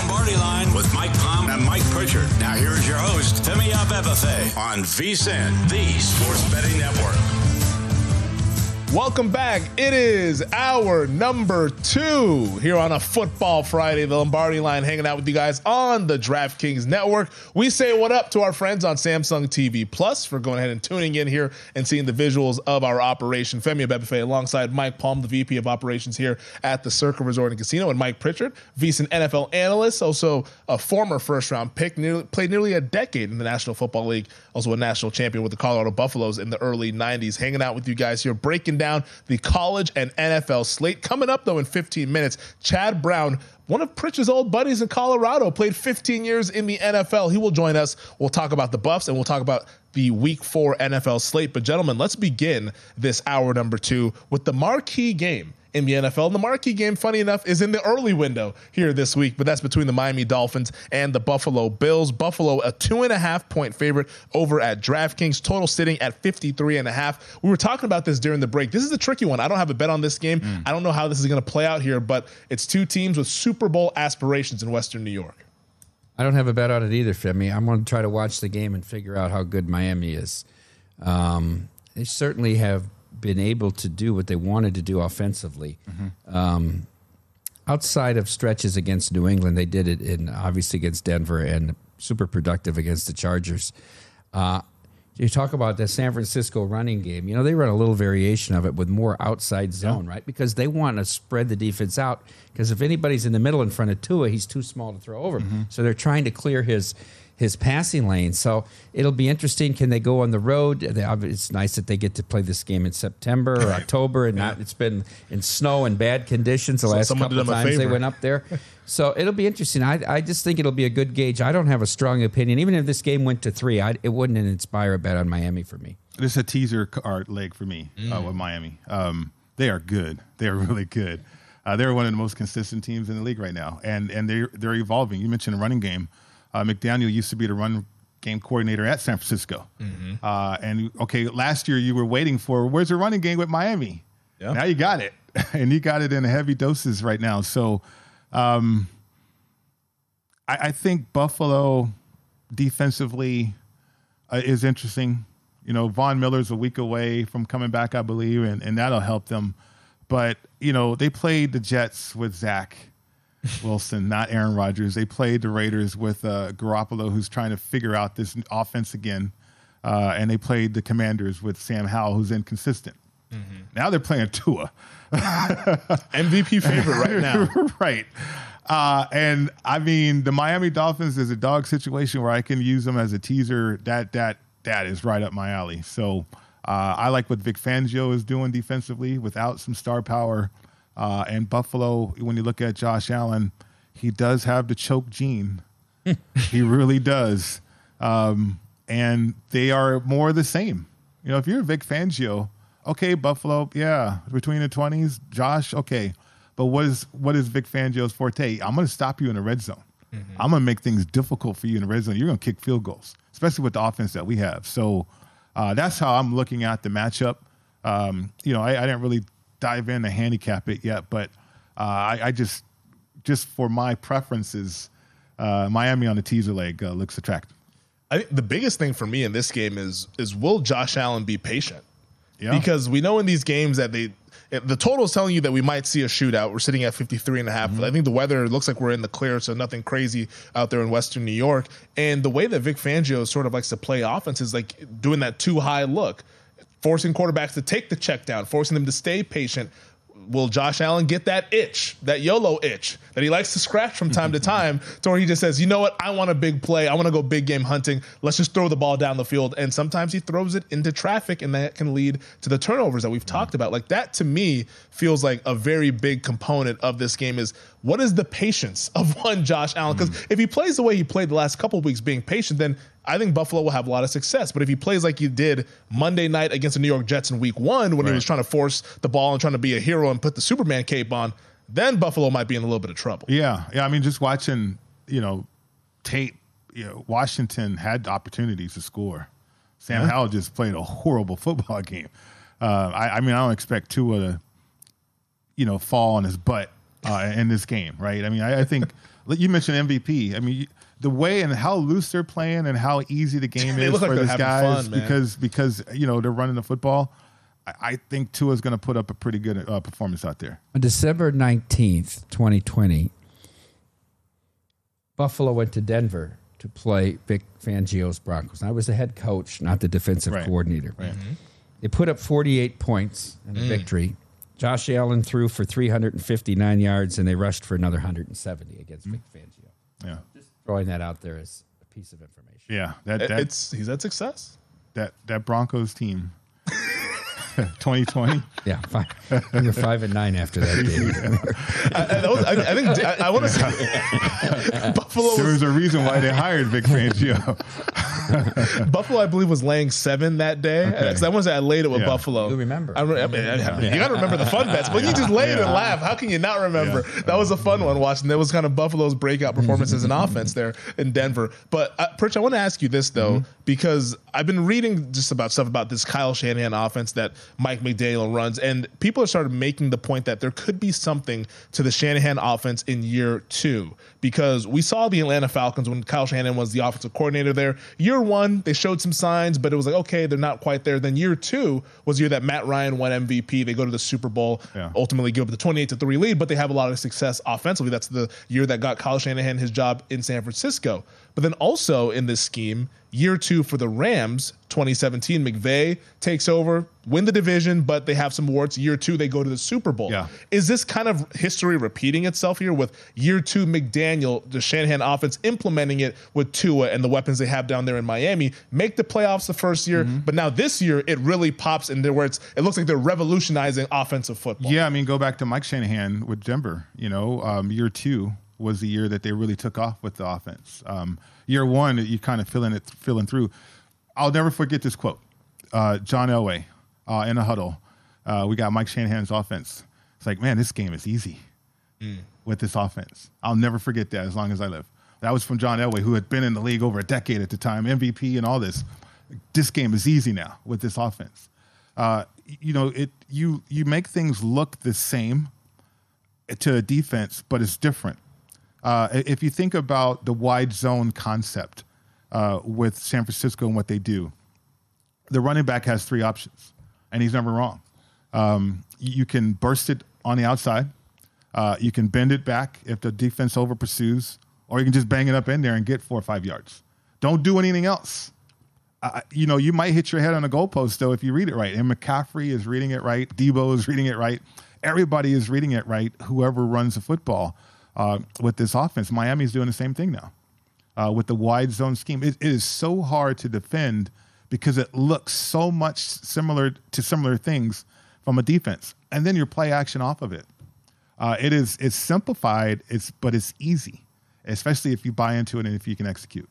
the Femi Abebefe on VSIN, the Sports Betting Network. Welcome back. It is hour number two here on a Football Friday. The Lombardi line hanging out with you guys on the DraftKings Network. We say what up to our friends on Samsung TV Plus for going ahead and tuning in here and seeing the visuals of our operation. Femi Abebefe alongside Mike Palm, the VP of Operations here at the Circa Resort and Casino, and Mike Pritchard, VSIN NFL analyst, also a former first round pick, nearly, played nearly a decade in the National Football League, also a national champion with the Colorado Buffaloes in the early 90s. Hanging out with you guys here, breaking down the college and NFL slate. Coming up, though, in 15 minutes, Chad Brown, one of Pritch's old buddies in Colorado, played 15 years in the NFL. He will join us. We'll talk about the Buffs and we'll talk about the week four NFL slate. But, gentlemen, let's begin this hour number two with the marquee game in the NFL. And the marquee game, funny enough, is in the early window here this week, but that's between the Miami Dolphins and the Buffalo Bills. Buffalo, a two and a half point favorite over at DraftKings, total sitting at 53 and a half. We were talking about this during the break. This is a tricky one. I don't have a bet on this game. Mm. I don't know how this is going to play out here, but it's two teams with Super Bowl aspirations in Western New York. I don't have a bet on it either, Femi. I'm going to try to watch the game and figure out how good Miami is. Um, they certainly have been able to do what they wanted to do offensively. Mm-hmm. Um, outside of stretches against New England, they did it in obviously against Denver and super productive against the Chargers. Uh, you talk about the San Francisco running game. You know they run a little variation of it with more outside zone, yeah. right? Because they want to spread the defense out. Because if anybody's in the middle in front of Tua, he's too small to throw over. Mm-hmm. So they're trying to clear his his passing lane. So it'll be interesting. Can they go on the road? It's nice that they get to play this game in September or October, and yeah. not it's been in snow and bad conditions the so last couple of times they went up there. So it'll be interesting. I, I just think it'll be a good gauge. I don't have a strong opinion. Even if this game went to three, I, it wouldn't inspire a bet on Miami for me. This is a teaser art leg for me uh, mm. uh, with Miami. Um, they are good. They are really good. Uh, they're one of the most consistent teams in the league right now, and and they they're evolving. You mentioned a running game. Uh, McDaniel used to be the run game coordinator at San Francisco. Mm-hmm. Uh, and okay, last year you were waiting for where's the running game with Miami? Yeah. Now you got it, and you got it in heavy doses right now. So um, I, I, think Buffalo defensively uh, is interesting. You know, Von Miller's a week away from coming back, I believe, and, and that'll help them. But you know, they played the Jets with Zach Wilson, not Aaron Rodgers. They played the Raiders with uh, Garoppolo, who's trying to figure out this offense again. Uh, and they played the Commanders with Sam Howell, who's inconsistent. Mm-hmm. Now they're playing Tua. MVP favorite right now. right. Uh, and I mean, the Miami Dolphins is a dog situation where I can use them as a teaser. That that that is right up my alley. So uh, I like what Vic Fangio is doing defensively without some star power. Uh, and Buffalo, when you look at Josh Allen, he does have the choke gene. he really does. Um, and they are more the same. You know, if you're Vic Fangio, okay, Buffalo, yeah, between the 20s, Josh, okay. But what is what is Vic Fangio's forte? I'm going to stop you in the red zone. Mm-hmm. I'm going to make things difficult for you in the red zone. You're going to kick field goals, especially with the offense that we have. So uh, that's how I'm looking at the matchup. Um, you know, I, I, didn't really dive in to handicap it yet, but uh, I, I, just just for my preferences, uh, Miami on the teaser leg uh, looks attractive. I think the biggest thing for me in this game is is will Josh Allen be patient? Yeah. Because we know in these games that they the total is telling you that we might see a shootout. We're sitting at 53 and a half. Mm-hmm. I think the weather looks like we're in the clear, so nothing crazy out there in Western New York. And the way that Vic Fangio sort of likes to play offense is like doing that too high look, forcing quarterbacks to take the check down, forcing them to stay patient. Will Josh Allen get that itch, that YOLO itch that he likes to scratch from time to time, to where he just says, you know what, I want a big play. I want to go big game hunting. Let's just throw the ball down the field. And sometimes he throws it into traffic, and that can lead to the turnovers that we've talked about. Like that to me feels like a very big component of this game is what is the patience of one Josh Allen? Because if he plays the way he played the last couple of weeks, being patient, then I think Buffalo will have a lot of success. But if he plays like he did Monday night against the New York Jets in week one, when he was trying to force the ball and trying to be a hero and put the Superman cape on, then Buffalo might be in a little bit of trouble. Yeah, yeah. I mean, just watching, you know, tape. You know, Washington had opportunities to score. Sam Howell just played a horrible football game. Uh, I, I mean, I don't expect Tua to, you know, fall on his butt uh, in this game, right? I mean, I, I think you mentioned MVP. I mean, the way and how loose they're playing and how easy the game is look like for these guys fun, because because you know they're running the football. I, I think Tua's going to put up a pretty good uh, performance out there. On December 19th, 2020, Buffalo went to Denver to play Vic Fangio's Broncos. I was the head coach, not the defensive Right. coordinator. Right. They put up 48 points in a victory. Josh Allen threw for 359 yards, and they rushed for another 170 against hmm. Vic Fangio. Yeah, just Throwing that out there as a piece of information. yeah. That It- that it's he's had success. that that Broncos team, 2020. Yeah, five, we were five and nine after that game. I, I, was- I- I think I, I want to say Buffalo. There Was, was a reason why they hired Vic Fangio. Buffalo, I believe, was laying seven that day. Because I want to say I laid it with Yeah. Buffalo. You remember. I, I mean, I- you got to remember the fun bets. When you just laid it and laugh, how can you not remember? That was a fun one watching. That was kind of Buffalo's breakout performances in offense there in Denver. But uh, Pritch, I want to ask you this though, because I've been reading just about stuff about this Kyle Shanahan offense that Mike McDaniel runs, and people have started making the point that there could be something to the Shanahan offense in year two because we saw the Atlanta Falcons when Kyle Shanahan was the offensive coordinator there. Year one, they showed some signs, but it was like, okay, they're not quite there. Then year two was the year that Matt Ryan won MVP. They go to the Super Bowl, Yeah. ultimately give up the 28 to 3 lead, but they have a lot of success offensively. That's the year that got Kyle Shanahan his job in San Francisco. But then also in this scheme, year two for the Rams, 2017, McVay takes over, win the division, but they have some warts. Year two, they go to the Super Bowl. Yeah. Is this kind of history repeating itself here with year two McDaniel, the Shanahan offense, implementing it with Tua and the weapons they have down there in Miami, make the playoffs the first year, Mm-hmm. but now this year it really pops in there where it's it looks like they're revolutionizing offensive football. yeah, I mean, go back to Mike Shanahan with Denver. You know, um, year two was the year that they really took off with the offense. Um, year one, you kind of feeling it, feeling through. I'll never forget this quote. Uh, John Elway uh, in a huddle. Uh, we got Mike Shanahan's offense. It's like, man, this game is easy with this offense. I'll never forget that as long as I live. That was from John Elway, who had been in the league over a decade at the time, MVP and all this. This game is easy now with this offense. Uh, you know, it you you make things look the same to a defense, but it's different. Uh, if you think about the wide zone concept uh, with San Francisco and what they do, the running back has three options, and he's never wrong. Um, you can burst it on the outside, uh, you can bend it back if the defense over pursues, or you can just bang it up in there and get four or five yards. Don't do anything else. Uh, you know, you might hit your head on a goalpost though if you read it right. And McCaffrey is reading it right. Deebo is reading it right. Everybody is reading it right. Whoever runs the football uh, with this offense, Miami's doing the same thing now uh, with the wide zone scheme. It, it is so hard to defend because it looks so much similar to similar things from a defense, and then your play action off of it. Uh, it is it's simplified. It's but it's easy, especially if you buy into it and if you can execute.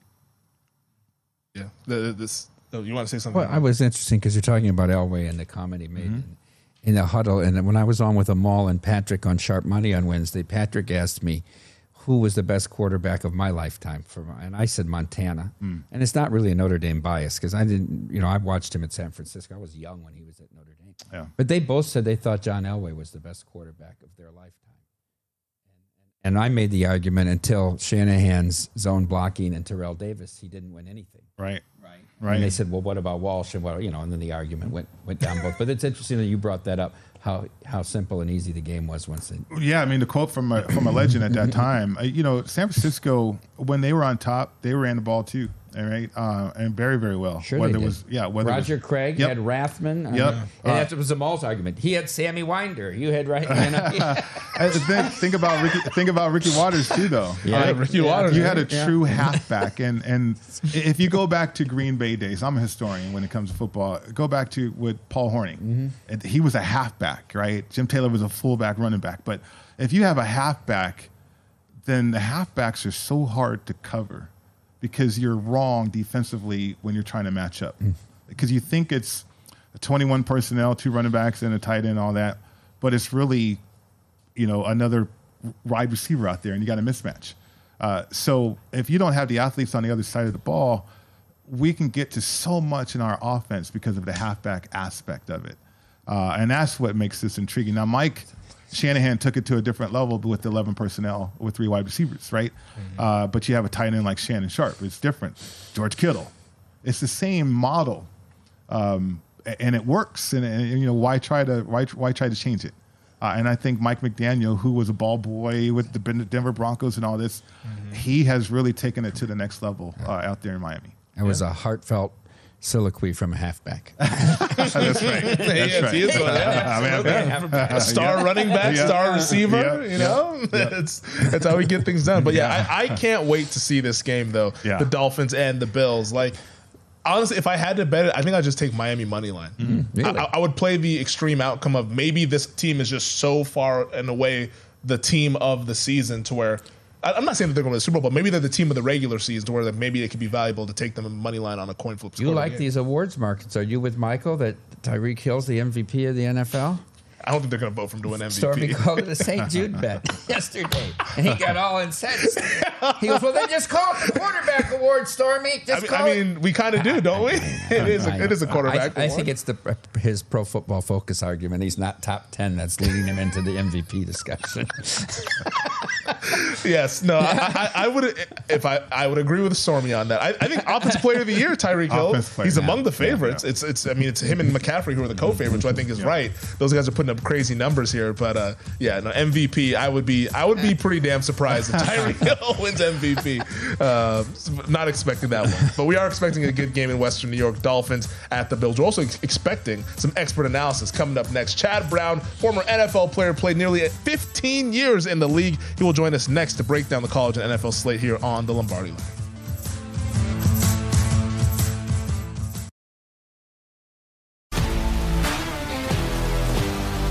Yeah. The, this. Oh, you want to say something? Well, I was interesting because you're talking about Elway and the comment he made in, in the huddle. And when I was on with Amal and Patrick on Sharp Money on Wednesday, Patrick asked me who was the best quarterback of my lifetime. For and I said Montana. Hmm. And it's not really a Notre Dame bias because I didn't, you know, I watched him at San Francisco. I was young when he was at Notre Dame. Yeah. But they both said they thought John Elway was the best quarterback of their lifetime. And I made the argument until Shanahan's zone blocking and Terrell Davis, he didn't win anything. Right. Right. And they said, well, what about Walsh? And well, you know, and then the argument went went down both. But it's interesting that you brought that up. How how simple and easy the game was once they. Yeah, I mean the quote from a, from a legend at that time. uh, You know, San Francisco when they were on top, they ran the ball too. All right, uh, and very very well. Sure, whether they it did. was yeah, whether Roger was, Craig Yep. had Rathman. I Yep. mean, Uh, and that was Zamal's argument. He had Sammy Winder. You had right. You know, And then think about Ricky. Think about Ricky Watters too, though. Yeah, Uh, Ricky Watters, You had a yeah. true halfback, and and if you go back to Green Bay days, I'm a historian when it comes to football. Go back to with Paul Hornung. Mm-hmm. And He was a halfback, right? Jim Taylor was a fullback, running back. But if you have a halfback, then the halfbacks are so hard to cover because you're wrong defensively when you're trying to match up. Mm. Because you think it's 21 personnel, two running backs, and a tight end, all that, but it's really you know another wide receiver out there, and you got a mismatch. Uh, so if you don't have the athletes on the other side of the ball, we can get to so much in our offense because of the halfback aspect of it, uh, and that's what makes this intriguing. Now, Mike Shanahan took it to a different level with 11 personnel with three wide receivers, right? Uh, but you have a tight end like Shannon Sharpe. It's different. George Kittle. It's the same model, um, and it works. And, and, you know why try to why why try to change it? Uh, and I think Mike McDaniel, who was a ball boy with the Denver Broncos and all this, he has really taken it to the next level uh, out there in Miami. it was a heartfelt soliloquy from a halfback. That's right. That's Yes, right. he is one, yeah. I mean, star running back, Yeah. star receiver. Yeah. You know, it's that's how we get things done. But yeah, I, I can't wait to see this game though. Yeah. The Dolphins and the Bills. Like honestly, if I had to bet it, I think I'd just take Miami money line. Mm-hmm. I, I would play the extreme outcome of maybe this team is just so far and away the team of the season to where. I'm not saying that they're going to the Super Bowl, but maybe they're the team of the regular season to where that maybe it could be valuable to take them a money line on a coin flip. You like these awards markets? Are you with Michael that Tyreek Hill's the MVP of the NFL? I don't think they're going to vote for him to win MVP. Stormy called it a St. Jude bet yesterday, and he got all incensed. He goes, "Well, then just call it the quarterback award, Stormy. I Just mean, call I it." mean, we kind of do, don't we? it is. A, it is a quarterback. I, I think it's the his pro football focus argument. He's not top ten. That's leading him into the MVP discussion. yes. No, I, I, I would if I I would agree with Stormy on that. I, I think offensive player of the year, Tyreek Hill. He's yeah. among the Yeah, favorites. It's it's. I mean, it's him and McCaffrey who are the co-favorites, which I think is right. Those guys are putting up crazy numbers here, but uh, yeah, no MVP. I would be I would be pretty damn surprised if Tyreek Hill wins MVP. Uh, not expecting that one, but we are expecting a good game in Western New York. Dolphins at the Bills. We're also ex- expecting some expert analysis coming up next. Chad Brown, former NFL player, played nearly 15 years in the league. He will join us next to break down the college and NFL slate here on the Lombardi line.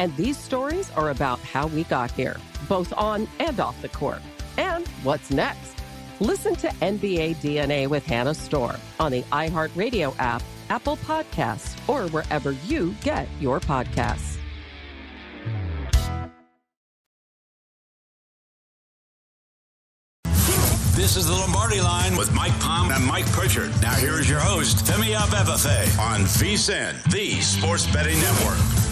And these stories are about how we got here, both on and off the court. And what's next? Listen to NBA DNA with Hannah Storm on the iHeartRadio app, Apple Podcasts, or wherever you get your podcasts. This is the Lombardi line with Mike Palm and Mike Pritchard. Now here is your host, Femi Abebefe on VSIN, the Sports Betting Network.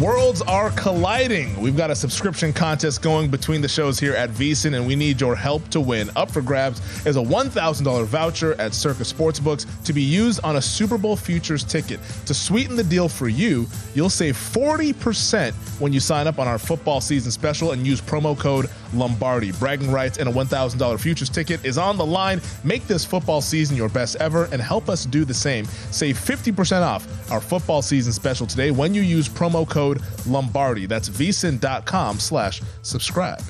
Worlds are colliding. We've got a subscription contest going between the shows here at VSIN, and we need your help to win. Up for grabs is a $1,000 voucher at Circa Sportsbooks to be used on a Super Bowl futures ticket. To sweeten the deal for you, you'll save 40% when you sign up on our football season special and use promo code Lombardi. Bragging rights and a $1,000 futures ticket is on the line. Make this football season your best ever and help us do the same. Save 50% off our football season special today when you use promo code Lombardi. That's vsin.com slash subscribe.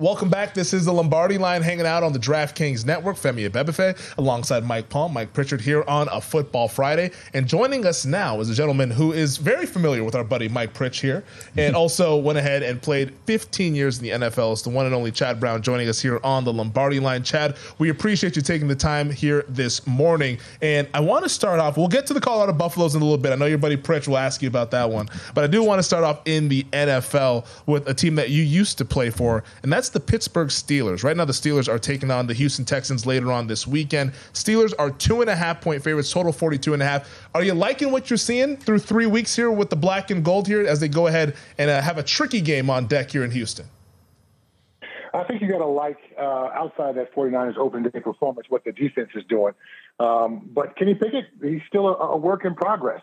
Welcome back. This is the Lombardi line hanging out on the DraftKings Network. Femi Abebefe alongside Mike Palm, Mike Pritchard here on a Football Friday. And joining us now is a gentleman who is very familiar with our buddy Mike Pritch here and also went ahead and played 15 years in the NFL. It's the one and only Chad Brown joining us here on the Lombardi line. Chad, we appreciate you taking the time here this morning. And I want to start off, we'll get to the Colorado Buffaloes in a little bit. I know your buddy Pritch will ask you about that one. But I do want to start off in the NFL with a team that you used to play for, and that's the Pittsburgh Steelers. Right now, the Steelers are taking on the Houston Texans later on this weekend. Steelers are two and a half point favorites, total 42 and a half. Are you liking what you're seeing through three weeks here with the black and gold here as they go ahead and uh, have a tricky game on deck here in Houston? I think you got to like uh, outside that 49ers open day performance what the defense is doing. Um, but Kenny Pickett, he's still a, a work in progress.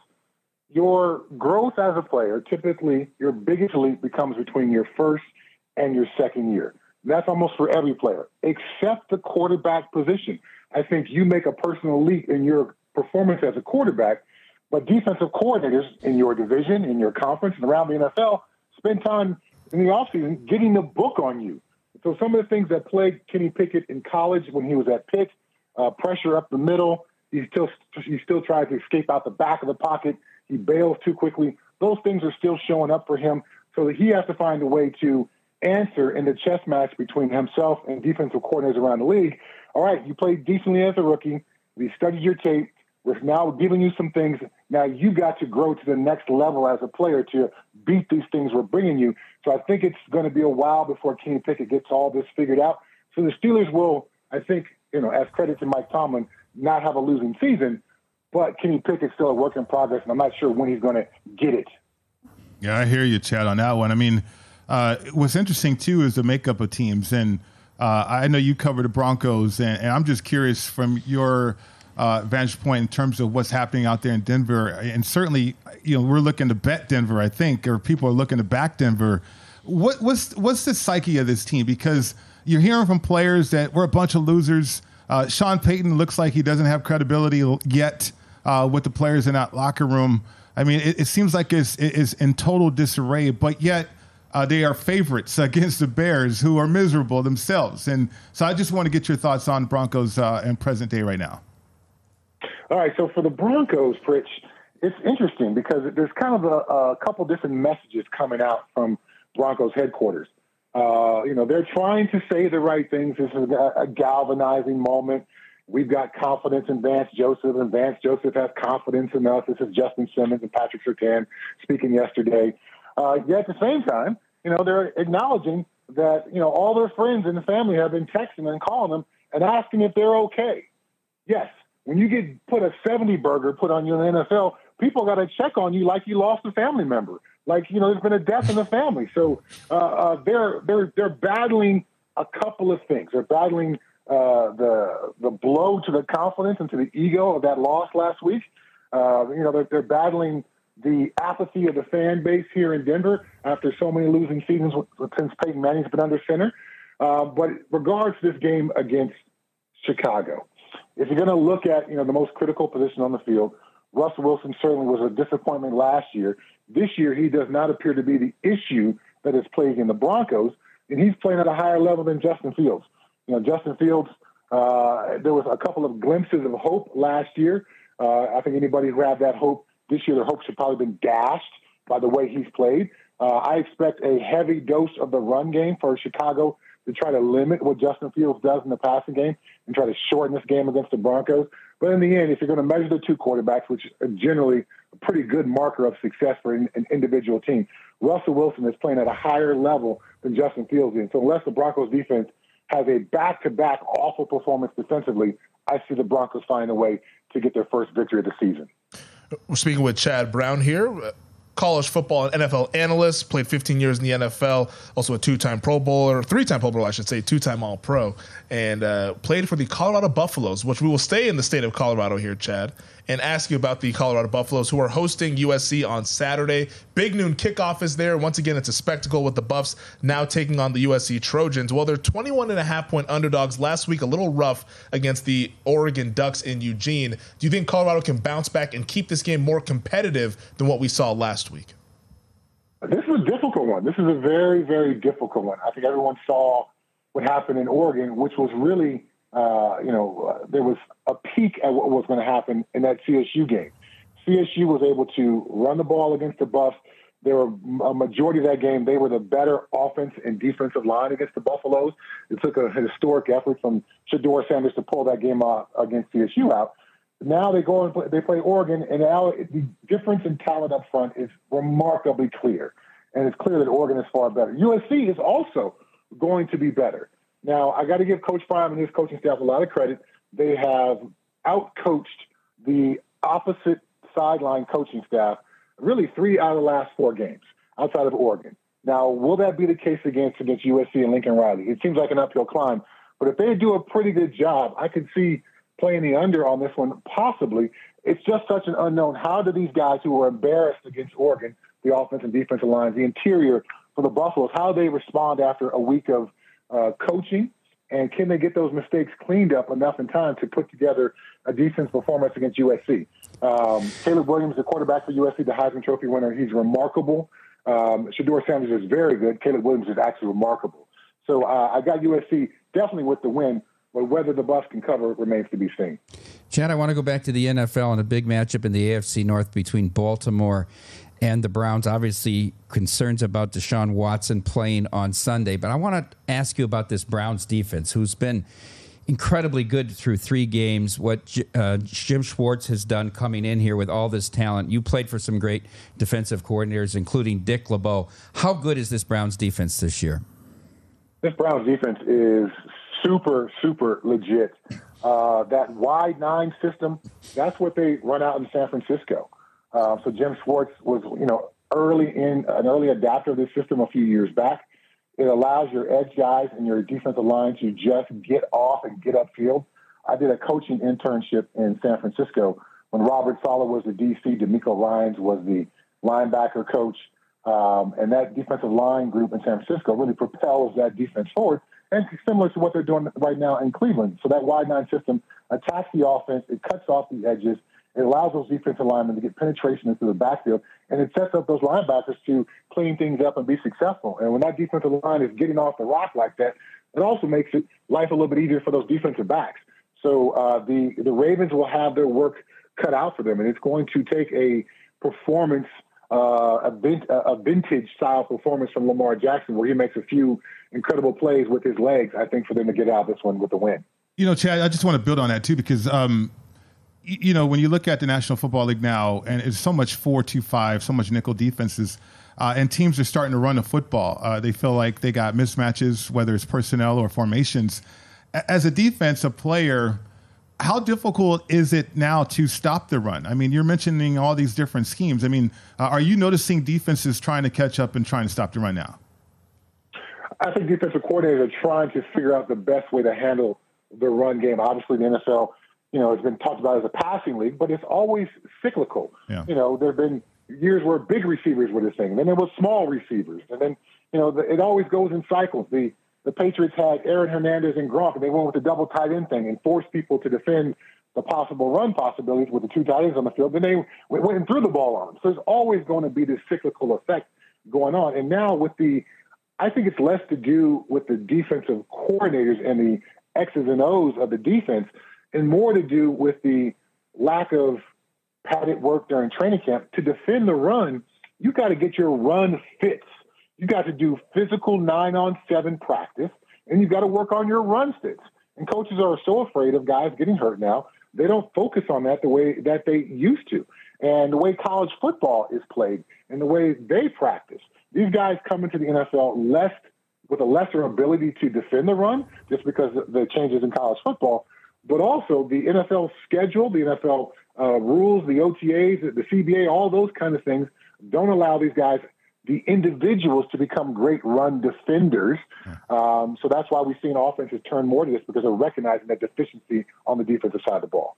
Your growth as a player, typically your biggest leap becomes between your first and your second year. That's almost for every player, except the quarterback position. I think you make a personal leap in your performance as a quarterback, but defensive coordinators in your division, in your conference, and around the NFL spend time in the offseason getting the book on you. So some of the things that plagued Kenny Pickett in college when he was at Pitt, uh, pressure up the middle, he still he still tries to escape out the back of the pocket. He bails too quickly. Those things are still showing up for him. So that he has to find a way to answer in the chess match between himself and defensive coordinators around the league. All right, you played decently as a rookie. We studied your tape. We're now giving you some things. Now you got to grow to the next level as a player to beat these things we're bringing you. So I think it's going to be a while before Kenny Pickett gets all this figured out. So the Steelers will, I think, you know, as credit to Mike Tomlin, not have a losing season. But Kenny Pickett's still a work in progress, and I'm not sure when he's going to get it. Yeah, I hear you, Chad, on that one. I mean, uh, what's interesting too is the makeup of teams, and uh, I know you cover the Broncos, and, and I'm just curious from your uh, vantage point in terms of what's happening out there in Denver, and certainly, you know, we're looking to bet Denver, I think, or people are looking to back Denver. What, what's what's the psyche of this team? Because you're hearing from players that we're a bunch of losers. Uh, Sean Payton looks like he doesn't have credibility yet uh, with the players in that locker room. I mean, it, it seems like it's, it's in total disarray, but yet uh, they are favorites against the Bears, who are miserable themselves. And so I just want to get your thoughts on Broncos uh, and present day right now. All right. So for the Broncos, Pritch, it's interesting because there's kind of a, a couple different messages coming out from Broncos headquarters. Uh, you know, they're trying to say the right things. This is a, galvanizing moment. We've got confidence in Vance Joseph, and Vance Joseph has confidence in us. This is Justin Simmons and Patrick Surtain speaking yesterday. Uh, yet at the same time, you know, they're acknowledging that, you know, all their friends and the family have been texting and calling them and asking if they're okay. Yes, when you get put a 70 burger put on you in the NFL, people got to check on you like you lost a family member, like you know there's been a death in the family. So uh, uh, they're they're they're battling a couple of things. They're battling uh, the the blow to the confidence and to the ego of that loss last week. Uh, you know they're, they're battling the apathy of the fan base here in Denver after so many losing seasons since Peyton Manning's been under center. Uh, but regards to this game against Chicago, if you're going to look at you know the most critical position on the field, Russell Wilson certainly was a disappointment last year. This year, he does not appear to be the issue that is plaguing the Broncos, and he's playing at a higher level than Justin Fields. You know, Justin Fields. Uh, there was a couple of glimpses of hope last year. Uh, I think anybody who had that hope this year, their hopes have probably been dashed by the way he's played. Uh, I expect a heavy dose of the run game for Chicago to try to limit what Justin Fields does in the passing game and try to shorten this game against the Broncos. But in the end, if you're going to measure the two quarterbacks, which is generally a pretty good marker of success for an, an individual team, Russell Wilson is playing at a higher level than Justin Fields is. So unless the Broncos defense has a back-to-back awful performance defensively, I see the Broncos find a way to get their first victory of the season. We're speaking with Chad Brown here college football and NFL analyst, played 15 years in the NFL, also a two time Pro Bowler, three time Pro Bowler, I should say, two time All Pro, and uh, played for the Colorado Buffaloes, which we will stay in the state of Colorado here, Chad, and ask you about the Colorado Buffaloes, who are hosting USC on Saturday. Big noon kickoff is there. Once again, it's a spectacle with the Buffs now taking on the USC Trojans. Well, they're 21 and a half point underdogs last week, a little rough against the Oregon Ducks in Eugene. Do you think Colorado can bounce back and keep this game more competitive than what we saw last week? This is a difficult one. This is a very, very difficult one. I think everyone saw what happened in Oregon, which was really uh, you know, uh, there was a peek at what was going to happen in that CSU game. CSU was able to run the ball against the Buffs. They were a majority of that game. They were the better offense and defensive line against the Buffaloes. It took a historic effort from Shedeur Sanders to pull that game out against CSU out. Now they go and play, they play Oregon, and now the difference in talent up front is remarkably clear, and it's clear that Oregon is far better. USC is also going to be better. Now, I got to give Coach Prime and his coaching staff a lot of credit. They have outcoached the opposite sideline coaching staff really three out of the last four games outside of Oregon. Now, will that be the case against against USC and Lincoln Riley? It seems like an uphill climb, but if they do a pretty good job, I could see playing the under on this one possibly. It's just such an unknown. How do these guys who were embarrassed against Oregon, the offense and defensive lines, the interior for the Buffaloes, how they respond after a week of uh, coaching, and can they get those mistakes cleaned up enough in time to put together a decent performance against USC? Um, Caleb Williams, the quarterback for USC, the Heisman Trophy winner, he's remarkable. Um, Shedeur Sanders is very good. Caleb Williams is actually remarkable. So uh, I got USC definitely with the win, but whether the Buffs can cover remains to be seen. Chad, I want to go back to the NFL and a big matchup in the AFC North between Baltimore and the Browns. Obviously, concerns about Deshaun Watson playing on Sunday. But I want to ask you about this Browns defense, who's been incredibly good through three games. What uh, Jim Schwartz has done coming in here with all this talent. You played for some great defensive coordinators, including Dick LeBeau. How good is this Browns defense this year? This Browns defense is super, super legit. Uh, that wide nine system, that's what they run out in San Francisco. Uh, so Jim Schwartz was, you know, early in an early adapter of this system a few years back. It allows your edge guys and your defensive line to just get off and get upfield. I did a coaching internship in San Francisco when Robert Saleh was the DC. DeMeco Ryans was the linebacker coach. Um, and that defensive line group in San Francisco really propels that defense forward. And similar to what they're doing right now in Cleveland. So that wide nine system attacks the offense, it cuts off the edges, it allows those defensive linemen to get penetration into the backfield, and it sets up those linebackers to clean things up and be successful. And when that defensive line is getting off the rock like that, it also makes it life a little bit easier for those defensive backs. So uh, the the Ravens will have their work cut out for them, and it's going to take a performance, uh, a, vin- a vintage style performance from Lamar Jackson, where he makes a few incredible plays with his legs. I think for them to get out of this one with the win. You know, Chad, I just want to build on that too because um, you know, when you look at the National Football League now, and it's so much four-two-five, so much nickel defenses, uh, and teams are starting to run the football. Uh, they feel like they got mismatches, whether it's personnel or formations. As a defensive player, how difficult is it now to stop the run? I mean, you're mentioning all these different schemes. I mean, uh, are you noticing defenses trying to catch up and trying to stop the run now? I think defensive coordinators are trying to figure out the best way to handle the run game. Obviously, the NFL, you know, has been talked about as a passing league, but it's always cyclical. Yeah. You know, there have been years where big receivers were the thing, and then there was small receivers, and then you know, the, it always goes in cycles. The the Patriots had Aaron Hernandez and Gronk, and they went with the double tight end thing and forced people to defend the possible run possibilities with the two tight ends on the field. Then they went, went and threw the ball on them. So there's always going to be this cyclical effect going on. And now with the, I think it's less to do with the defensive coordinators and the X's and O's of the defense, and more to do with the lack of padded work during training camp to defend the run. You got to get your run fits you got to do physical nine on seven practice, and you got to work on your run sticks. And coaches are so afraid of guys getting hurt now, they don't focus on that the way that they used to. And the way college football is played and the way they practice, these guys come into the NFL less with a lesser ability to defend the run just because of the changes in college football, but also the NFL schedule, the NFL uh, rules, the OTAs, the CBA, all those kind of things don't allow these guys the individuals to become great run defenders. Um, so that's why we've seen offenses turn more to this because they're recognizing that deficiency on the defensive side of the ball.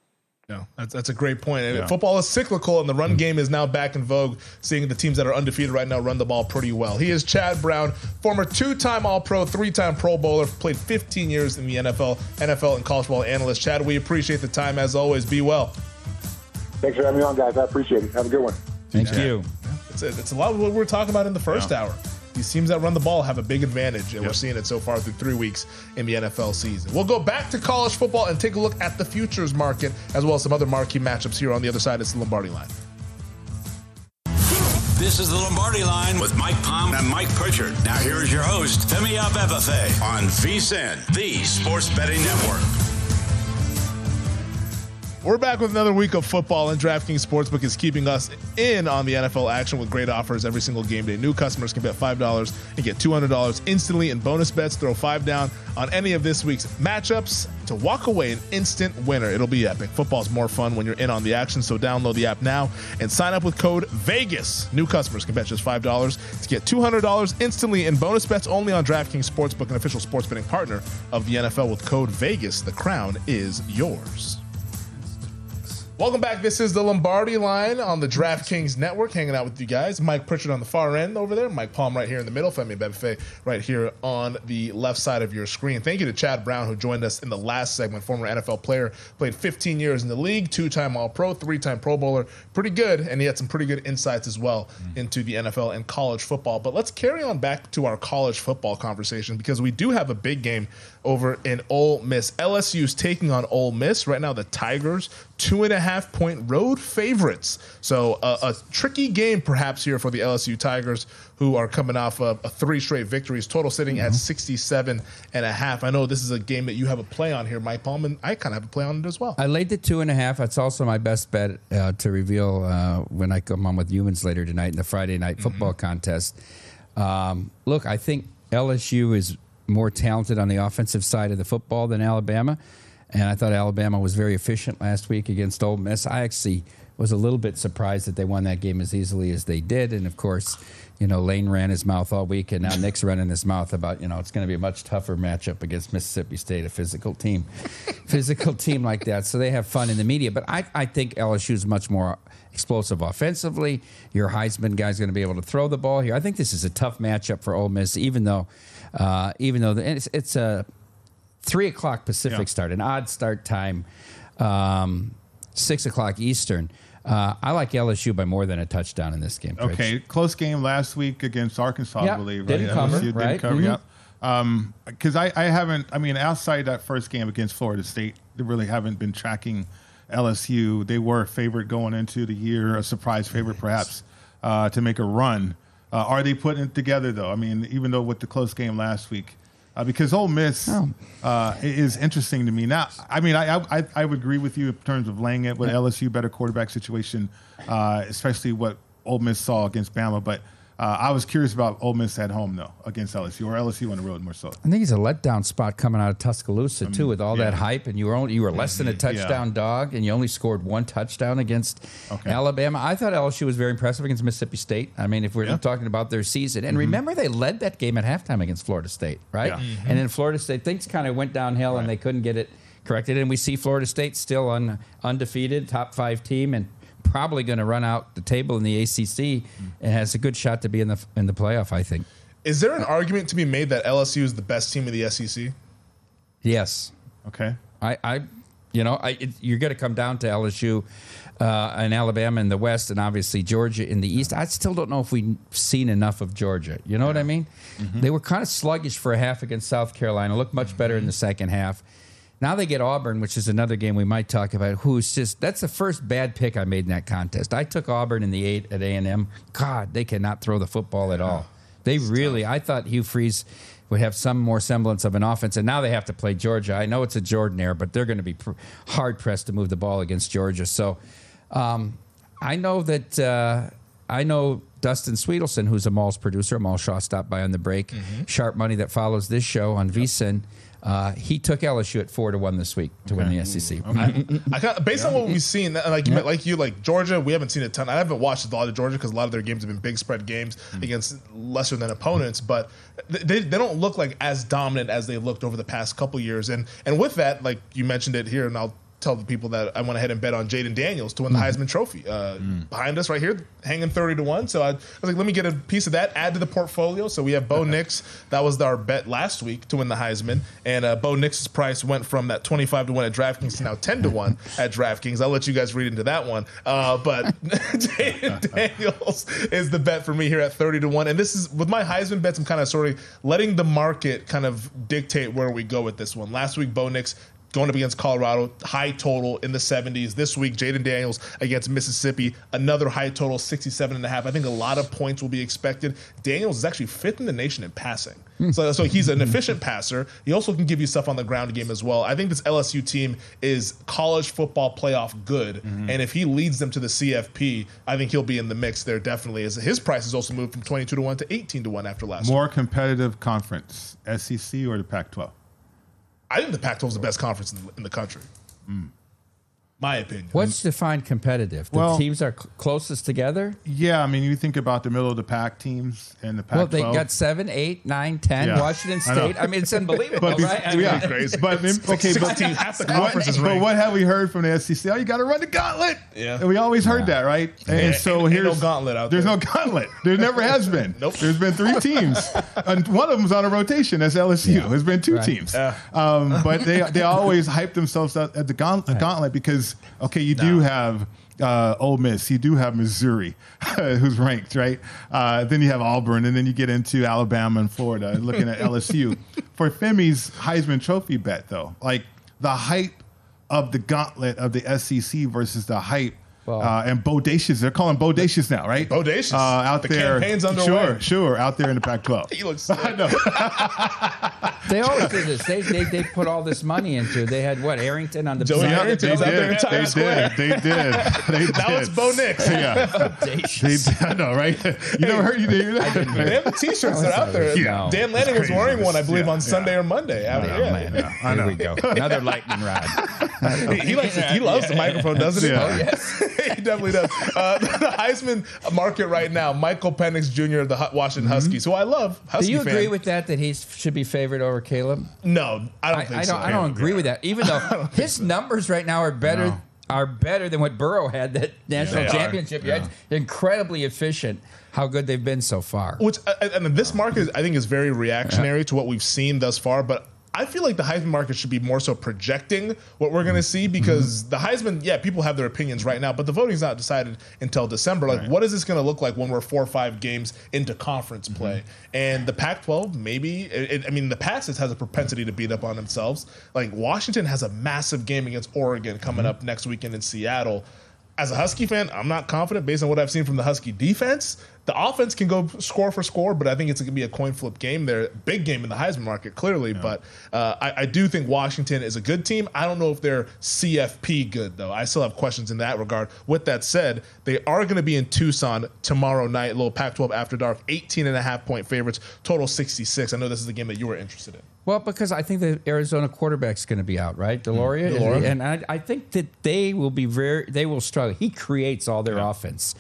No, that's that's a great point. Yeah. Football is cyclical, and the run mm. game is now back in vogue. Seeing the teams that are undefeated right now run the ball pretty well. He is Chad Brown, former two-time All-Pro, three-time Pro Bowler, played 15 years in the NFL, NFL and college ball analyst. Chad, we appreciate the time as always. Be well. Thanks for having me on, guys. I appreciate it. Have a good one. Thank you. It's, a, it's a lot of what we're talking about in the first Yeah. hour. These teams that run the ball have a big advantage, and we're seeing it so far through three weeks in the NFL season. We'll go back to college football and take a look at the futures market, as well as some other marquee matchups here on the other side. It's the Lombardi line. This is the Lombardi line with Mike Palm and Mike Pritchard. Now here is your host, Femi Abebefe on VSIN, the Sports Betting Network. We're back with another week of football, and DraftKings Sportsbook is keeping us in on the NFL action with great offers every single game day. New customers can bet $5 and get $200 instantly in bonus bets. Throw 5 down on any of this week's matchups to walk away an instant winner. It'll be epic. Football's more fun when you're in on the action, so download the app now and sign up with code VEGAS. New customers can bet just $5 to get $200 instantly in bonus bets only on DraftKings Sportsbook, an official sports betting partner of the NFL with code VEGAS. The crown is yours. Welcome back. This is the Lombardi line on the DraftKings Network, hanging out with you guys. Mike Pritchard on the far end over there, Mike Palm right here in the middle, Femi Bebefe right here on the left side of your screen. Thank you to Chad Brown, who joined us in the last segment, former NFL player, played 15 years in the league, two time All Pro, three time Pro Bowler. Pretty good, and he had some pretty good insights as well mm. into the NFL and college football. But let's carry on back to our college football conversation because we do have a big game over in Ole Miss. LSU is taking on Ole Miss. Right now, the Tigers, two and a half point road favorites. So uh, a tricky game perhaps here for the LSU Tigers, who are coming off of a three straight victories, total sitting at 67 and a half. I know this is a game that you have a play on here, Mike Palm, and I kind of have a play on it as well. I laid the two and a half. That's also my best bet uh, to reveal uh, when I come on with humans later tonight in the Friday night football contest. Um, look, I think LSU is more talented on the offensive side of the football than Alabama, and I thought Alabama was very efficient last week against Ole Miss. I actually was a little bit surprised that they won that game as easily as they did, and of course. You know, Lane ran his mouth all week, and now Nick's running his mouth about, you know, it's going to be a much tougher matchup against Mississippi State, a physical team. physical team like that. So they have fun in the media. But I, I think LSU is much more explosive offensively. Your Heisman guy's going to be able to throw the ball here. I think this is a tough matchup for Ole Miss, even though, uh, even though the, it's, it's a three o'clock Pacific Yeah. start, an odd start time, um, six o'clock Eastern. Uh, I like LSU by more than a touchdown in this game. Okay, close game last week against Arkansas, Yeah, I believe. didn't right? cover, LSU didn't right? cover, Mhm. yeah. Um, because I, I haven't, I mean, outside that first game against Florida State, they really haven't been tracking LSU. They were a favorite going into the year, a surprise favorite perhaps uh, to make a run. Uh, are they putting it together though? I mean, even though with the close game last week, uh, because Ole Miss uh, is interesting to me. Now, I mean, I, I I would agree with you in terms of laying it with LSU better quarterback situation, uh, especially what Ole Miss saw against Bama. But Uh, I was curious about Ole Miss at home though against LSU or LSU on the road more so. I think it's a letdown spot coming out of Tuscaloosa too, with all that yeah. Mm-hmm. hype, and you were only you were less than a Yeah. touchdown dog, and you only scored one touchdown against Alabama. I thought LSU was very impressive against Mississippi State. I mean, if we're Yeah. talking about their season, and Mhm. remember they led that game at halftime against Florida State, right? Yeah. Mhm. And then Florida State things kind of went downhill, and they couldn't get it corrected. And we see Florida State still un, undefeated, top five team, and probably going to run out the table in the ACC, and has a good shot to be in the in the playoff. I think. Is there an argument to be made that LSU is the best team in the SEC? Yes. Okay. I, I you know, I, it, you're going to come down to LSU uh, and Alabama in the West, and obviously Georgia in the East. I still don't know if we've seen enough of Georgia. You know what I mean? They were kind of sluggish for a half against South Carolina. Looked much better in the second half. Now they get Auburn, which is another game we might talk about. Who's just that's the first bad pick I made in that contest. I took Auburn in the eight at A and M. God, they cannot throw the football at all. They really. I thought Hugh Freeze would have some more semblance of an offense, and now they have to play Georgia. I know it's a Jordan-Hare, but they're going to be pr- hard pressed to move the ball against Georgia. So um, I know that uh, I know Dustin Sweetelson, who's a Malls producer. Mall Shaw stopped by on the break. Sharp Money that follows this show on VSIN. Uh, he took LSU at four to one this week to win the SEC. I, I based on what we've seen, like you, like you, like Georgia, we haven't seen a ton. I haven't watched a lot of Georgia because a lot of their games have been big spread games against lesser than opponents, but they, they don't look like as dominant as they looked over the past couple years. And and with that, like you mentioned it here, and I'll tell the people that I went ahead and bet on Jayden Daniels to win the Heisman Trophy. Uh, Behind us right here, hanging 30 to 1. So I, I was like, let me get a piece of that, add to the portfolio. So we have Bo Nix. That was our bet last week to win the Heisman. And uh, Bo Nix's price went from that 25 to 1 at DraftKings to now 10 to 1 at DraftKings. I'll let you guys read into that one. Uh, but Jayden Daniels is the bet for me here at 30 to 1. And this is, with my Heisman bets, I'm kind of sort of letting the market kind of dictate where we go with this one. Last week, Bo Nix going up against Colorado, high total in the 70s. This week, Jayden Daniels against Mississippi, another high total, 67 and a half. I think a lot of points will be expected. Daniels is actually fifth in the nation in passing. Hmm. So, so he's an efficient passer. He also can give you stuff on the ground game as well. I think this LSU team is college football playoff good. Mm-hmm. And if he leads them to the CFP, I think he'll be in the mix there definitely. As his price has also moved from 22 to 1 to 18 to 1 after last More competitive conference, SEC or the Pac-12? I think the Pac-12 is the best conference in the, in the country. Mm. My opinion. What's defined competitive? The Well- teams are cl- closest together. Yeah, I mean, you think about the middle of the pack teams and the Pac-12. Well, they got seven, eight, nine, ten. Yeah. Washington State. I, mean, it's unbelievable, But these- right? I yeah, mean, crazy. But okay, but, half the what- conference is but what have we heard from the SEC? Oh, you got to run the gauntlet. Yeah. and we always heard that, right? And, Ain't- so ain't here's no gauntlet out there. There's no gauntlet. There never has been. Nope. There's been three teams, and one of them's on a rotation. That's LSU. There's been two Right. teams, Yeah. um, but they they always hype themselves up at the gauntlet, gauntlet because okay, you do have. Uh, Ole Miss, you do have Missouri, who's ranked right. Uh, then you have Auburn, and then you get into Alabama and Florida. Looking at LSU for Femi's Heisman Trophy bet, though, like the hype of the gauntlet of the SEC versus the hype. Uh, and bodacious, they're calling bodacious now, right? Bodacious. uh, out The there. campaign's underway. Sure, sure, out there in the Pac-12. He looks sick. I know. they always do this. They, they they put all this money into. They had what Harrington on the Joey side of the Harrington was building. out there in They Times Square. did. They did. They did. Now it's Bo Nix. Yeah. Bodacious. They, I know, right? You never heard you did that? They have the T-shirts that are out there. Yeah. Dan Lanning was wearing one, I believe, Yeah, on Sunday or Monday. After, Oh, yeah. man. I Here know. we go. Another lightning rod. He, he likes it. He loves the microphone, doesn't he? Yeah. Oh, yes. he definitely does. Uh, the Heisman market right now, Michael Penix Jr. of the Hu- Washington Huskies, who I love. Husky Do you fan. agree with that? That he should be favored over Caleb? No, I don't I, think I so. don't. I don't agree with that. Even though his numbers right now are better. No. Are better than what Burrow had that national They are. championship. Yeah. Incredibly efficient. How good they've been so far. Which uh, and this market, is, I think, is very reactionary to what we've seen thus far. But I feel like the Heisman market should be more so projecting what we're going to see because mm-hmm. the Heisman, yeah, people have their opinions right now, but the voting's not decided until December. Like, what is this going to look like when we're four or five games into conference mm-hmm. play? And the Pac-12, maybe. It, I mean, the past it has a propensity to beat up on themselves. Like Washington has a massive game against Oregon coming mm-hmm. up next weekend in Seattle. as a Husky fan, I'm not confident based on what I've seen from the Husky defense. The offense can go score for score, but I think it's going to be a coin flip game there. Big game in the Heisman market, clearly. But uh, I, I do think Washington is a good team. I don't know if they're CFP good, though. I still have questions in that regard. With that said, they are going to be in Tucson tomorrow night, little Pac 12 after dark, 18 and a half point favorites, total 66. I know this is the game that you were interested in. Well, because I think the Arizona quarterback's going to be out, right? de Laura, Mm. de Laura. and I, I think that they will be very, they will struggle. He creates all their offense,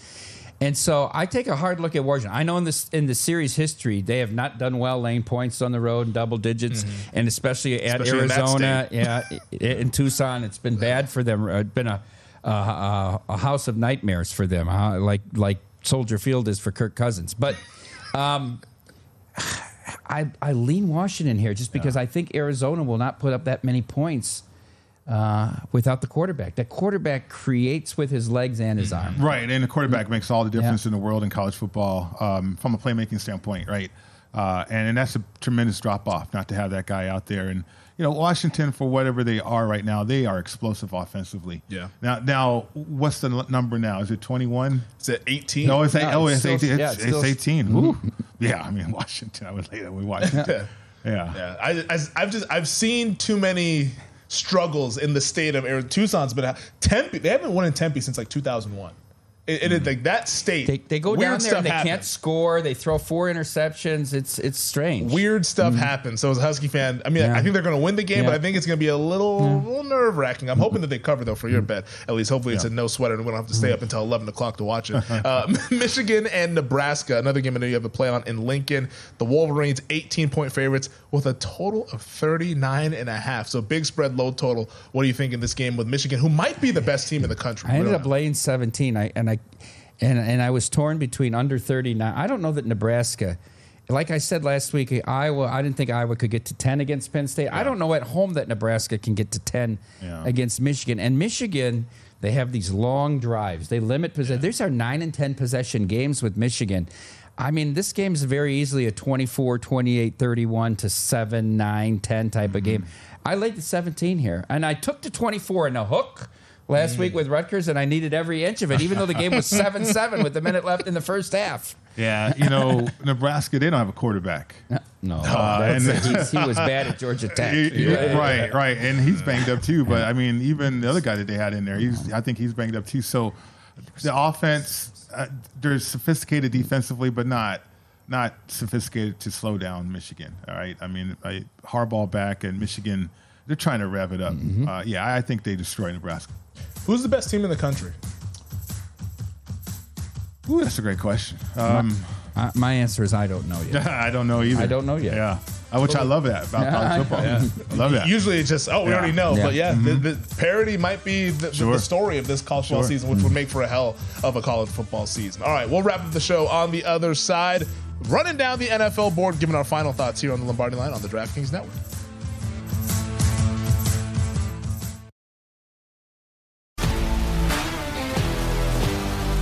and so I take a hard look at Washington. I know in this in the series history they have not done well laying points on the road in double digits, and especially at Especially Arizona, state. yeah, in Tucson, it's been bad for them. It's been a a, a, house of nightmares for them, huh? like like Soldier Field is for Kirk Cousins, but. Um, I, I lean Washington here just because I think Arizona will not put up that many points uh, without the quarterback. That quarterback creates with his legs and his arm. Right, and the quarterback makes all the difference in the world in college football um, from a playmaking standpoint, right? Uh, and, and that's a tremendous drop off not to have that guy out there. And you know, Washington for whatever they are right now, they are explosive offensively. Yeah. Now, now, what's the number now? Is it twenty one? It's at 18. No, it's, No, oh, it's it's, still- 18. yeah, It's, it's it's still- 18. Yeah, I mean Washington. I would lay that with Washington. Yeah. yeah. Yeah, I, I, I've just I've seen too many struggles in the state of Arizona. Tucson's been. Tempe. They haven't won in Tempe since like 2001. It, it is like that state. They, they go down there and they happens. can't score. They throw four interceptions. It's it's strange. Weird stuff happens. So as a Husky fan, I mean, Yeah. I think they're going to win the game, but I think it's going to be a little, little nerve wracking. I'm hoping that they cover though for your bet. At least, hopefully, it's a no sweater, and we don't have to stay up until 11 o'clock to watch it. Uh, Michigan and Nebraska, another game I know you have to play on in Lincoln. The Wolverines, 18 point favorites with a total of 39 and a half. So big spread, low total. What do you think in this game with Michigan, who might be the best team in the country? I ended up laying 17. I and I and and I was torn between under 39. I don't know that Nebraska like I said last week, Iowa, I didn't think Iowa could get to 10 against Penn State. I don't know at home that Nebraska can get to 10 Yeah. against Michigan. And Michigan, they have these long drives. They limit possession. These are 9 and 10 possession games with Michigan. I mean, this game is very easily a 24, 28, 31 to 7, 9, 10 type of mm-hmm. game. I laid the 17 here, and I took the 24 in a hook last week with Rutgers, and I needed every inch of it, even though the game was 7 7 with a minute left in the first half. Yeah, you know, Nebraska, they don't have a quarterback. No, Uh, and- he's- he was bad at Georgia Tech. He- Yeah. right, right, and he's banged up too. But I mean, even the other guy that they had in there, he's I think he's banged up too. So the offense, uh, they're sophisticated defensively, but not not sophisticated to slow down Michigan. All right, I mean, I, Harbaugh back and Michigan, they're trying to rev it up. Mm-hmm. Uh, yeah, I think they destroy Nebraska. Who's the best team in the country? Ooh, that's a great question. Um, Uh, my answer is I don't know yet. I don't know either. I don't know yet. Yeah, Uh, which I love that about college football. I love that. Usually it's just, oh, we Yeah. already know. Yeah. But yeah, Mhm. the, the parody might be the, the- Sure. the story of this college football Sure. season, which would make for a hell of a college football season. All right, we'll wrap up the show on the other side, running down the NFL board, giving our final thoughts here on the Lombardi line on the DraftKings Network.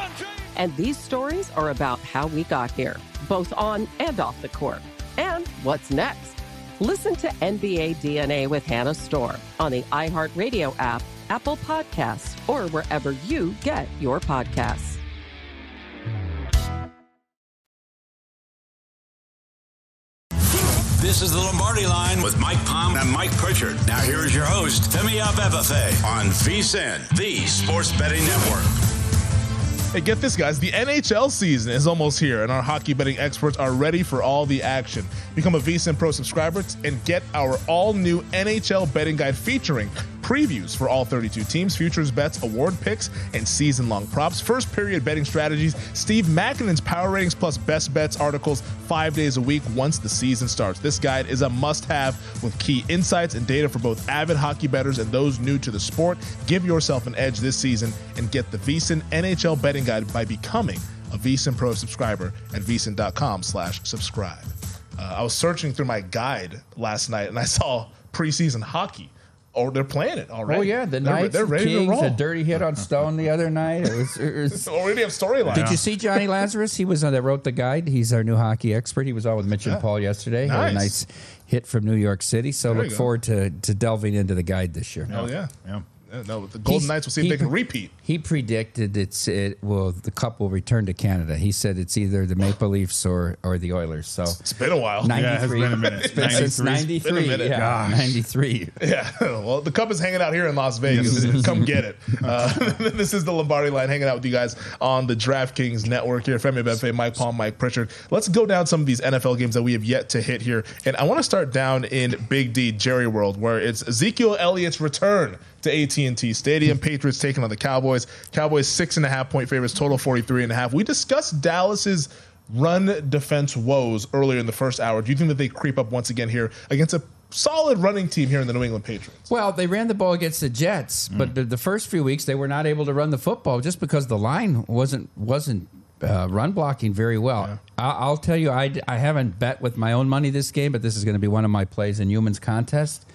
James. And these stories are about how we got here, both on and off the court. And what's next? Listen to NBA DNA with Hannah Storm on the iHeartRadio app, Apple Podcasts, or wherever you get your podcasts. This is the Lombardi line with Mike Palm and Mike Pritchard. Now here is your host, Femi Abebefe on VSIN, the Sports Betting Network. Hey, get this, guys. The NHL season is almost here, and our hockey betting experts are ready for all the action. Become a VSIN Pro subscriber and get our all new NHL betting guide featuring previews for all 32 teams, futures bets, award picks, and season long props, first period betting strategies, Steve Makinen's power ratings, plus best bets articles five days a week once the season starts. This guide is a must have with key insights and data for both avid hockey bettors and those new to the sport. Give yourself an edge this season and get the VSIN NHL betting guide by becoming a VSIN Pro subscriber at VSIN.com slash subscribe. Uh, I was searching through my guide last night and I saw preseason hockey. Or they're playing it already. Oh yeah, the they're, Knights, they're and ready Kings, to roll. a dirty hit on Stone the other night. It was, it was already have storyline. Did you see Johnny Lazarus? He was on that wrote the guide. He's our new hockey expert. He was on with Mitch and Paul yesterday. Had a Nice. nice hit from New York City. So There look forward to to delving into the guide this year. Oh yeah, yeah. Yeah, no, the Golden He's- Knights will see if they can pre- repeat. He predicted it's it well the cup will return to Canada. He said it's either the Maple Leafs or or the Oilers. So It's been a while. Yeah, it has been a minute. It's been since 93. It's been a '93. Yeah, '93. Yeah, well, the cup is hanging out here in Las Vegas. Come get it. Uh, this is the Lombardi line hanging out with you guys on the DraftKings network here. Femi Befe, Mike Palm, Mike Pritchard. Let's go down some of these NFL games that we have yet to hit here. And I want to start down in Big D Jerry World, where it's Ezekiel Elliott's return to AT&T Stadium. Patriots taking on the Cowboys. Cowboys six and a half point favorites, total 43 and a half. We discussed Dallas's run defense woes earlier in the first hour. Do you think that they creep up once again here against a solid running team here in the New England Patriots? Well, they ran the ball against the Jets, but the, the first few weeks they were not able to run the football just because the line wasn't wasn't uh, run blocking very well. I, I'll tell you, I, I haven't bet with my own money this game, but this is going to be one of my plays in humans contest.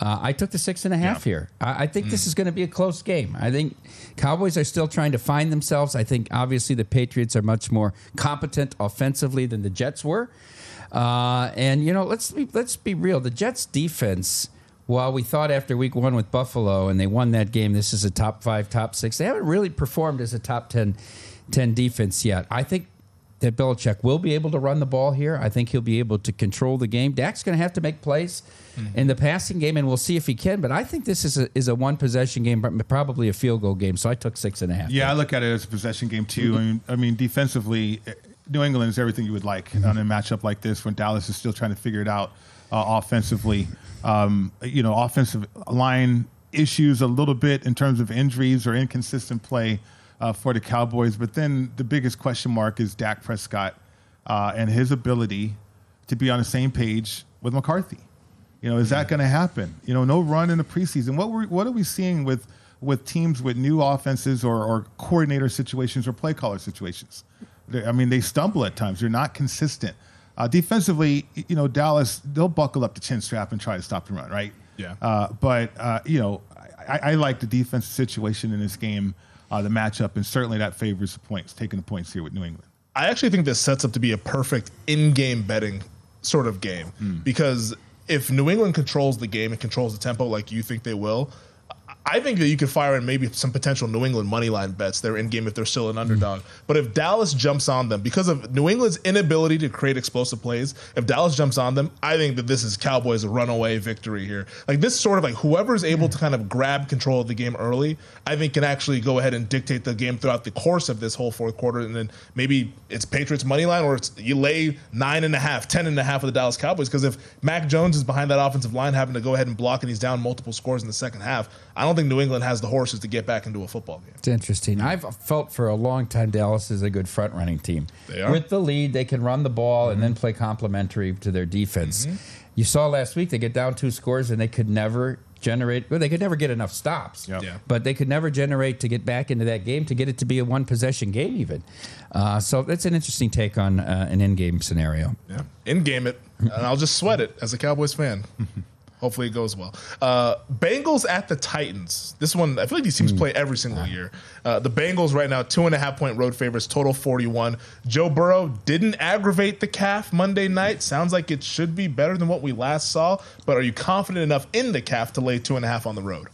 Uh, I took the six and a half here. I, I think this is going to be a close game. I think Cowboys are still trying to find themselves. I think obviously the Patriots are much more competent offensively than the Jets were. Uh, and you know, let's be, let's be real. The Jets defense, while we thought after Week One with Buffalo and they won that game, this is a top five, top six. They haven't really performed as a top 10, 10 defense yet. I think that Belichick will be able to run the ball here. I think he'll be able to control the game. Dak's going to have to make plays in the passing game, and we'll see if he can. But I think this is a, is a one possession game, but probably a field goal game. So I took six and a half. Yeah, I look at it as a possession game too. I mean, I mean, defensively, New England is everything you would like on a matchup like this when Dallas is still trying to figure it out uh, offensively. Um, you know, offensive line issues a little bit in terms of injuries or inconsistent play uh, for the Cowboys. But then the biggest question mark is Dak Prescott uh, and his ability to be on the same page with McCarthy. You know, is that going to happen? You know, no run in the preseason. What were, what are we seeing with with teams with new offenses or, or coordinator situations or play caller situations? They- I mean, they stumble at times. They're not consistent. Uh, defensively, you know, Dallas they'll buckle up the chin strap and try to stop the run, right? Yeah. Uh, but uh, you know, I, I like the defensive situation in this game, uh, the matchup, and certainly that favors the points, taking the points here with New England. I actually think this sets up to be a perfect in-game betting sort of game because if New England controls the game and controls the tempo like you think they will, I think that you could fire in maybe some potential New England money line bets. They're in game if they're still an underdog. But if Dallas jumps on them because of New England's inability to create explosive plays, if Dallas jumps on them, I think that this is Cowboys runaway victory here. Like this sort of like whoever is able to kind of grab control of the game early, I think can actually go ahead and dictate the game throughout the course of this whole fourth quarter. And then maybe it's Patriots money line or it's you lay nine and a half, ten and a half of the Dallas Cowboys. Because if Mac Jones is behind that offensive line having to go ahead and block and he's down multiple scores in the second half, I don't think New England has the horses to get back into a football game. It's interesting. I've felt for a long time Dallas is a good front running team. They are. With the lead, they can run the ball and then play complementary to their defense. You saw last week they get down two scores and they could never generate well, they could never get enough stops. Yeah. But they could never generate to get back into that game to get it to be a one possession game even. Uh, so that's an interesting take on uh, an in game scenario. Yeah. In game it, and I'll just sweat it as a Cowboys fan. Hopefully it goes well. Uh, Bengals at the Titans. This one, I feel like these teams play every single year. Uh, the Bengals right now, two and a half point road favorites, total 41. Joe Burrow didn't aggravate the calf Monday night. Sounds like it should be better than what we last saw. But are you confident enough in the calf to lay two and a half on the road?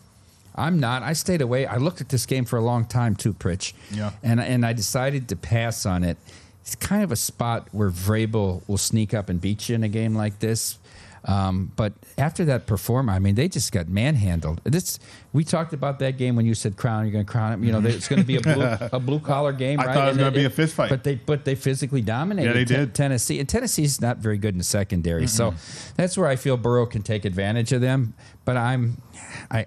I'm not. I stayed away. I looked at this game for a long time too, Pritch. Yeah. And and I decided to pass on it. It's kind of a spot where Vrabel will sneak up and beat you in a game like this. Um, but after that performance, I mean, they just got manhandled. This we talked about that game when you said crown, you're going to crown him. You know, it's going to be a blue, a blue collar game. I right? thought it was gonna be a fist fight. But they but they physically dominated. Yeah, they Ten- did. Tennessee and Tennessee's not very good in the secondary, so that's where I feel Burrow can take advantage of them. But I'm, I,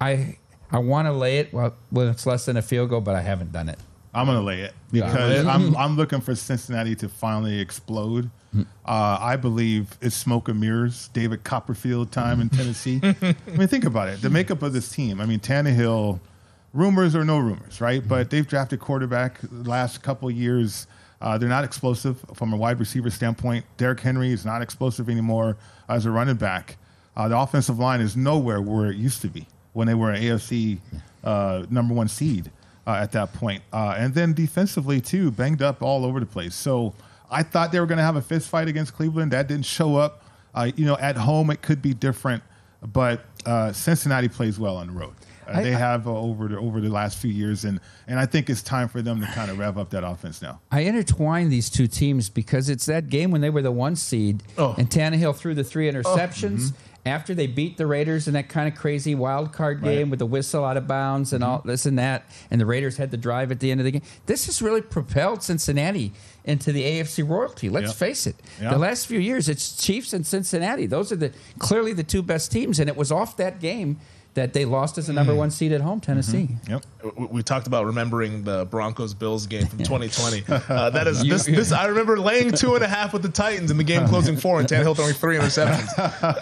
I, I want to lay it well when it's less than a field goal, but I haven't done it. I'm gonna lay it because I'm I'm looking for Cincinnati to finally explode. Uh, I believe it's smoke and mirrors. David Copperfield time in Tennessee. I mean, think about it. The makeup of this team. I mean, Tannehill. Rumors or no rumors, right? But they've drafted quarterback the last couple of years. Uh, they're not explosive from a wide receiver standpoint. Derrick Henry is not explosive anymore as a running back. Uh, the offensive line is nowhere where it used to be when they were an AFC uh, number one seed uh, at that point. Uh, and then defensively, too, banged up all over the place. So I thought they were going to have a fist fight against Cleveland. That didn't show up. Uh, you know, at home, it could be different, but uh, Cincinnati plays well on the road. Uh, I- they have uh, over the over the last few years, and and I think it's time for them to kind of rev up that offense now. I intertwine these two teams because it's that game when they were the one seed and Tannehill threw the three interceptions after they beat the Raiders in that kind of crazy wild card Right. game with the whistle out of bounds and mm-hmm. all this and that, and the Raiders had the drive at the end of the game. This has really propelled Cincinnati into the AFC royalty. Let's face it. The last few years, it's Chiefs and Cincinnati. Those are the clearly the two best teams, and it was off that game that they lost as the number one seed at home, Tennessee. Yep. We, we talked about remembering the Broncos Bills game from 2020. Uh, that is this, this. I remember laying two and a half with the Titans in the game closing four, and Tannehill throwing three interceptions.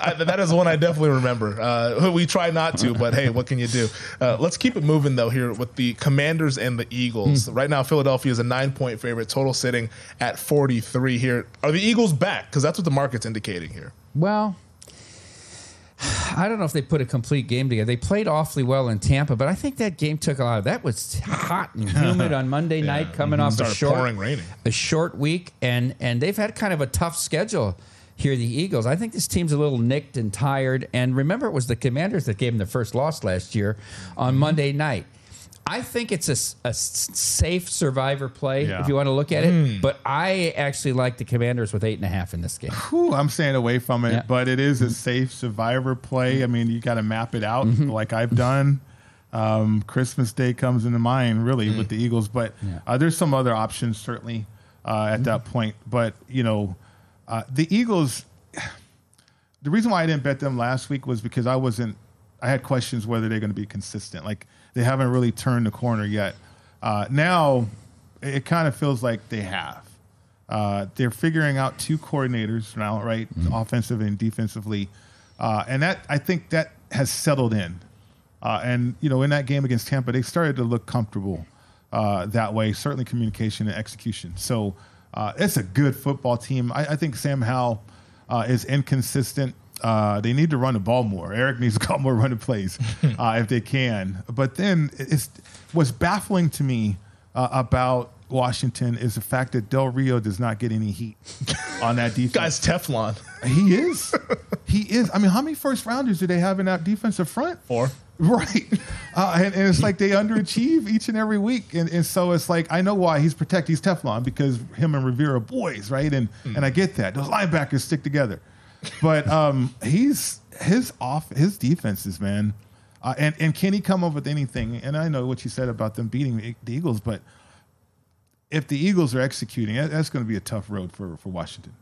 I, that is one I definitely remember. Uh, we try not to, but hey, what can you do? Uh, let's keep it moving though here with the Commanders and the Eagles. Right now, Philadelphia is a nine point favorite, total sitting at 43. Here are the Eagles back because that's what the market's indicating here. Well, I don't know if they put a complete game together. They played awfully well in Tampa, but I think that game took a lot of that was hot and humid on Monday night, coming off a short a short week, and and they've had kind of a tough schedule here. The Eagles. I think this team's a little nicked and tired. And remember, it was the Commanders that gave them the first loss last year on Monday night. I think it's a safe survivor play Yeah. if you want to look at it. But I actually like the Commanders with eight and a half in this game. Whew, I'm staying away from it, Yeah. but it is a safe survivor play. I mean, you got to map it out Mm-hmm. like I've done. Um, Christmas Day comes into mind, really, Mm. with the Eagles, but uh, there's some other options certainly uh, at that point. But you know, uh, the Eagles. The reason why I didn't bet them last week was because I wasn't. I had questions whether they're going to be consistent. Like they haven't really turned the corner yet. Uh, now, it kind of feels like they have. Uh, they're figuring out two coordinators now, right? Offensive and defensively. Uh, and that I think that has settled in. Uh, and, you know, in that game against Tampa, they started to look comfortable uh, that way, certainly communication and execution. So uh, it's a good football team. I, I think Sam Howell uh, is inconsistent. Uh, they need to run the ball more. Eric needs to call more running plays uh, if they can. But then it's what's baffling to me uh, about Washington is the fact that Del Rio does not get any heat on that defense. Guys, Teflon. He is. he is. I mean, how many first rounders do they have in that defensive front? Four. Right. Uh, and, and it's like they underachieve each and every week. And, and so it's like, I know why he's protected. He's Teflon because him and Rivera are boys, right? And, and I get that. Those linebackers stick together. But um, he's his off his defenses, man. Uh, and, and can he come up with anything? And I know what you said about them beating the Eagles, but if the Eagles are executing, that's going to be a tough road for, for Washington.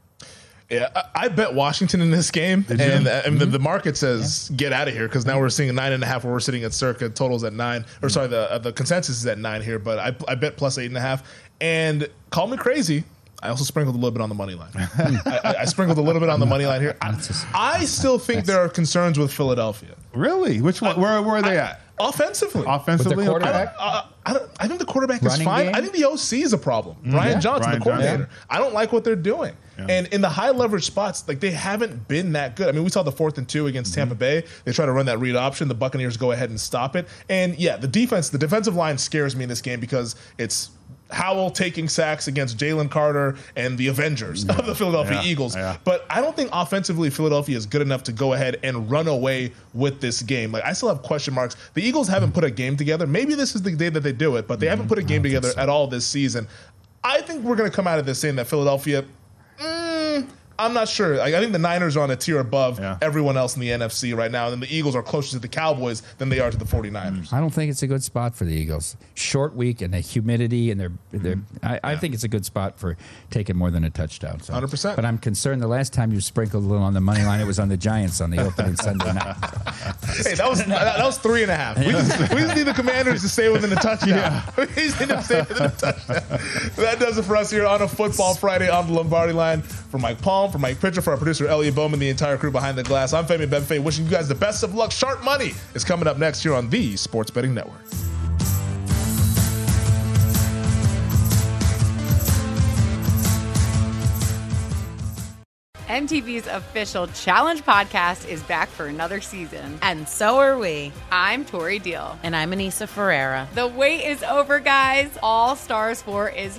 Yeah, I, I bet Washington in this game, and, and the, Mhm. the market says get out of here because now we're seeing a nine and a half where we're sitting at circa totals at nine, or sorry, the uh, the consensus is at nine here, but I, I bet plus eight and a half. And call me crazy, I also sprinkled a little bit on the money line. I, I, I sprinkled a little bit on the money line here. I, I still think there are concerns with Philadelphia. Really? Which one? Where, where are they at? Offensively. Offensively? With the quarterback? I, don't, I think the quarterback is fine. game? I think the OC is a problem. Mhm. Ryan Yeah. Johnson, Ryan the coordinator. Johnson. I don't like what they're doing. And in the high leverage spots, like they haven't been that good. I mean, we saw the fourth and two against Mm-hmm. Tampa Bay. They try to run that read option. The Buccaneers go ahead and stop it. And yeah, the defense, the defensive line scares me in this game because it's Howell taking sacks against Jalen Carter and the Avengers of the Philadelphia Yeah. Eagles. Yeah. But I don't think offensively Philadelphia is good enough to go ahead and run away with this game. Like I still have question marks. The Eagles haven't put a game together. Maybe this is the day that they do it, but they haven't put a game together at all this season. I think we're going to come out of this saying that Philadelphia. mm, I'm not sure. Like, I think the Niners are on a tier above everyone else in the NFC right now, and then the Eagles are closer to the Cowboys than they are to the 49ers. I don't think it's a good spot for the Eagles. Short week and the humidity and their, mm-hmm. their I, I think it's a good spot for taking more than a touchdown. So. 100%. But I'm concerned the last time you sprinkled a little on the money line, it was on the Giants on the opening Sunday night. Hey, that was that, that was three and a half. We just, we just need the Commanders to stay within the touchdown. We just need them to stay within the touchdown. That does it for us here on a Football Friday on the Lombardi line. For Mike Palm, for Mike Pitcher, for our producer Elliot Bowman, the entire crew behind the glass. I'm Femi Benfay, wishing you guys the best of luck. Sharp Money is coming up next here on the Sports Betting Network. MTV's official Challenge podcast is back for another season. And so are we. I'm Tori Deal. And I'm Aneesa Ferreira. The wait is over, guys. All Stars 4 is